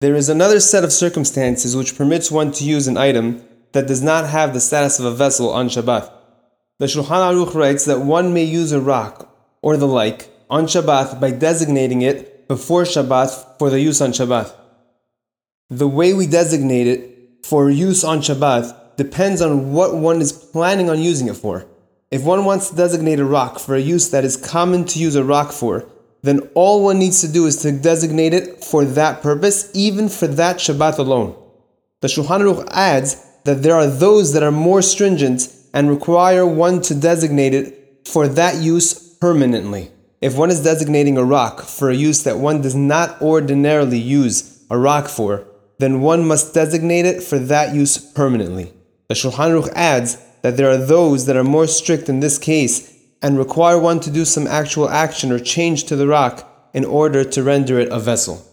There is another set of circumstances which permits one to use an item that does not have the status of a vessel on Shabbat. The Shulchan Aruch writes that one may use a rock or the like on Shabbat by designating it before Shabbat for the use on Shabbat. The way we designate it for use on Shabbat depends on what one is planning on using it for. If one wants to designate a rock for a use that is common to use a rock for, then all one needs to do is to designate it for that purpose, even for that Shabbat alone. The Shulchan Aruch adds that there are those that are more stringent and require one to designate it for that use permanently. If one is designating a rock for a use that one does not ordinarily use a rock for, then one must designate it for that use permanently. The Shulchan Aruch adds that there are those that are more strict in this case and require one to do some actual action or change to the rock in order to render it a vessel.